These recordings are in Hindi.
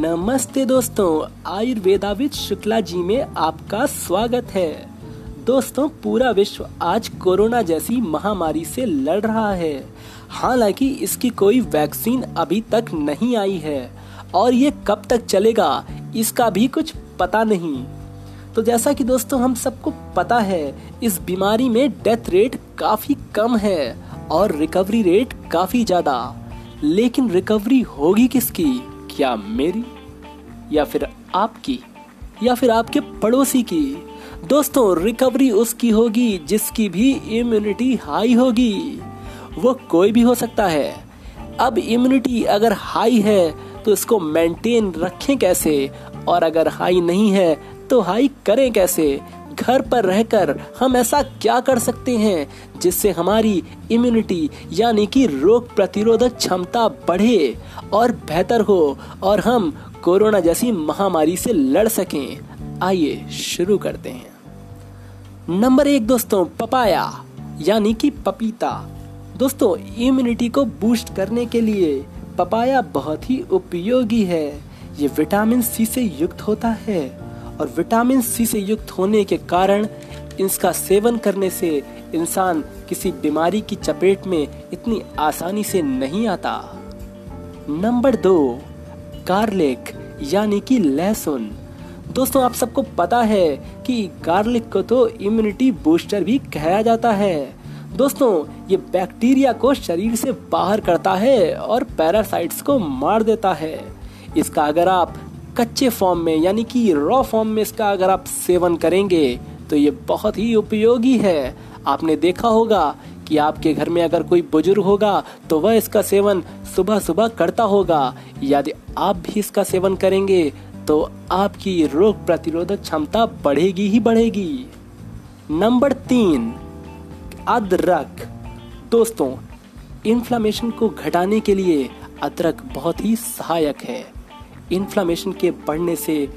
नमस्ते दोस्तों आयुर्वेदाविद शुक्ला जी में आपका स्वागत है। दोस्तों, पूरा विश्व आज कोरोना जैसी महामारी से लड़ रहा है। हालाँकि इसकी कोई वैक्सीन अभी तक नहीं आई है। और ये कब तक चलेगा, इसका भी कुछ पता नहीं। तो जैसा कि दोस्तों, हम सबको पता है, इस बीमारी में डेथ रेट काफ़ी कम है और रिकवरी रेट काफ़ी ज़्यादा। लेकिन रिकवरी होगी किसकी? क्या मेरी, या फिर आपकी, या फिर आपके पड़ोसी की। दोस्तों रिकवरी उसकी होगी जिसकी भी इम्यूनिटी हाई होगी। वो कोई भी हो सकता है। अब इम्यूनिटी अगर हाई है तो इसको मेंटेन रखें कैसे? और अगर हाई नहीं है तो हाई करें कैसे? घर पर रहकर हम ऐसा क्या कर सकते हैं जिससे हमारी इम्यूनिटी यानी कि रोग प्रतिरोधक क्षमता बढ़े और बेहतर हो और हम कोरोना जैसी महामारी से लड़ सकें। आइए शुरू करते हैं। नंबर एक दोस्तों, पपाया, यानी कि पपीता। दोस्तों इम्यूनिटी को बूस्ट करने के लिए पपाया बहुत ही उपयोगी है। ये विटामिन सी से युक्त होता है। और विटामिन सी से युक्त होने के कारण इसका सेवन करने से इंसान किसी बीमारी की चपेट में इतनी आसानी से नहीं आता। नंबर दो, गार्लिक, यानी कि लहसुन। दोस्तों, आप सबको पता है कि गार्लिक को तो इम्यूनिटी बूस्टर भी कहा जाता है। दोस्तों, ये बैक्टीरिया को शरीर से बाहर करता है और पैरासाइट्स को मार देता है। इसका अगर आप कच्चे फॉर्म में, यानी कि रॉ फॉर्म में इसका अगर आप सेवन करेंगे तो ये बहुत ही उपयोगी है। आपने देखा होगा कि आपके घर में अगर कोई बुज़ुर्ग होगा तो वह इसका सेवन सुबह सुबह करता होगा। यदि आप भी इसका सेवन करेंगे तो आपकी रोग प्रतिरोधक क्षमता बढ़ेगी ही बढ़ेगी। नंबर तीन, अदरक। दोस्तों इन्फ्लामेशन को घटाने के लिए अदरक बहुत ही सहायक है। इन्फ्लामेशन के बढ़ने से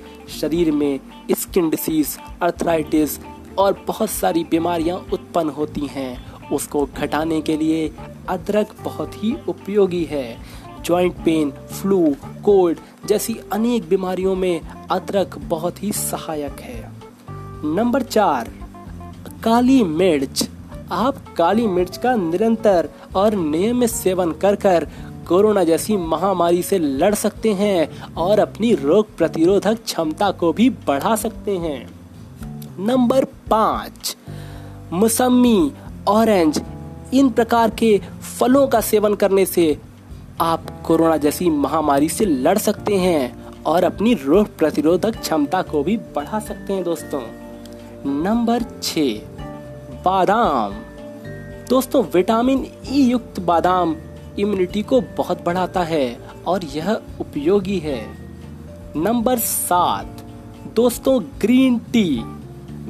शरीर में स्किन डिसीज, अर्थराइटिस और बहुत सारी बीमारियाँ उत्पन्न होती हैं। उसको घटाने के लिए अदरक बहुत ही उपयोगी है। जॉइंट पेन फ्लू कोल्ड जैसी अनेक बीमारियों में अदरक बहुत ही सहायक है। नंबर चार, काली मिर्च। आप काली मिर्च का निरंतर और नियमित सेवन कर कर कोरोना जैसी महामारी से लड़ सकते हैं और अपनी रोग प्रतिरोधक क्षमता को भी बढ़ा सकते हैं। नंबर पाँच मौसमी ऑरेंज, इन प्रकार के फलों का सेवन करने से आप कोरोना जैसी महामारी से लड़ सकते हैं और अपनी रोग प्रतिरोधक क्षमता को भी बढ़ा सकते हैं दोस्तों। नंबर छ, बादाम। दोस्तों, विटामिन ई युक्त बादाम इम्यूनिटी को बहुत बढ़ाता है और यह उपयोगी है। नंबर सात, दोस्तों ग्रीन टी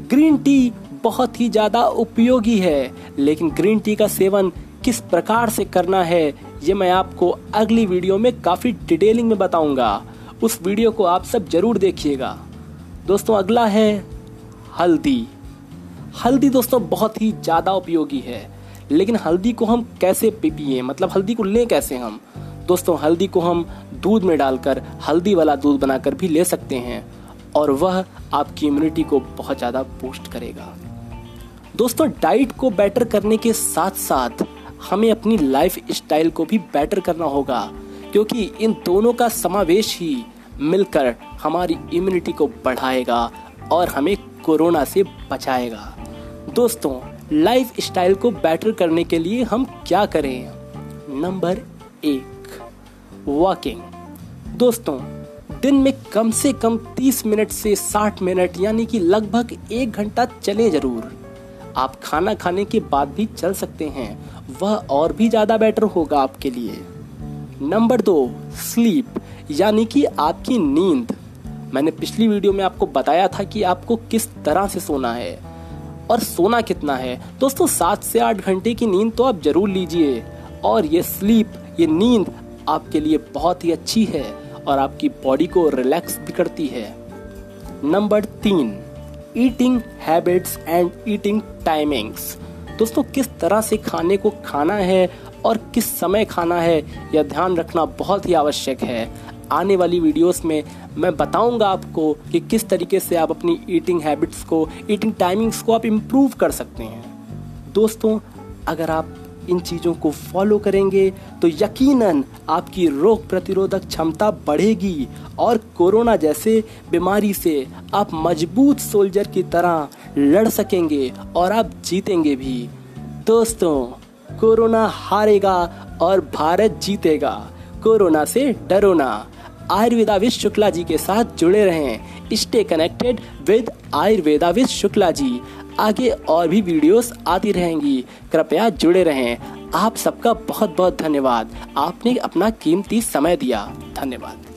ग्रीन टी बहुत ही ज़्यादा उपयोगी है, लेकिन ग्रीन टी का सेवन किस प्रकार से करना है, ये मैं आपको अगली वीडियो में काफ़ी डिटेलिंग में बताऊँगा। उस वीडियो को आप सब ज़रूर देखिएगा। दोस्तों, अगला है हल्दी। हल्दी, दोस्तों, बहुत ही ज़्यादा उपयोगी है। लेकिन हल्दी को हम कैसे पिए? मतलब हल्दी को लें कैसे हम? दोस्तों, हल्दी को हम दूध में डालकर, हल्दी वाला दूध बनाकर भी ले सकते हैं और वह आपकी इम्यूनिटी को बहुत ज़्यादा बूस्ट करेगा। दोस्तों डाइट को बेटर करने के साथ साथ हमें अपनी लाइफ स्टाइल को भी बेटर करना होगा, क्योंकि इन दोनों का समावेश ही मिलकर हमारी इम्यूनिटी को बढ़ाएगा और हमें कोरोना से बचाएगा। दोस्तों लाइफ स्टाइल को बेटर करने के लिए हम क्या करें? नंबर एक वॉकिंग दोस्तों, दिन में कम से कम 30 मिनट से 60 मिनट, यानी कि लगभग एक घंटा चले ज़रूर। आप खाना खाने के बाद भी चल सकते हैं। वह और भी ज़्यादा बेटर होगा आपके लिए। नंबर दो स्लीप यानी कि आपकी नींद। मैंने पिछली वीडियो में आपको बताया था कि आपको किस तरह से सोना है। और सोना कितना है? दोस्तों, सात से आठ घंटे की नींद तो आप ज़रूर लीजिए। और ये स्लीप ये नींद आपके लिए बहुत ही अच्छी है और आपकी बॉडी को रिलैक्स भी करती है। नंबर तीन eating habits and eating timings दोस्तों, किस तरह से खाने को खाना है और किस समय खाना है, यह ध्यान रखना बहुत ही आवश्यक है। आने वाली वीडियोस में मैं बताऊँगा आपको कि किस तरीके से आप अपनी ईटिंग हैबिट्स को ईटिंग टाइमिंग्स को आप इम्प्रूव कर सकते हैं। दोस्तों, अगर आप इन चीज़ों को फॉलो करेंगे तो यकीनन आपकी रोग प्रतिरोधक क्षमता बढ़ेगी और कोरोना जैसे बीमारी से आप मज़बूत सोल्जर की तरह लड़ सकेंगे और आप जीतेंगे भी। दोस्तों, कोरोना हारेगा और भारत जीतेगा। कोरोना से डरो ना। आयुर्वेदाविद शुक्ला जी के साथ जुड़े रहे stay connected with Ayurveda with Shukla ji. आगे और भी वीडियोस आती रहेंगी। कृपया जुड़े रहें। आप सबका बहुत बहुत धन्यवाद। आपने अपना कीमती समय दिया। धन्यवाद।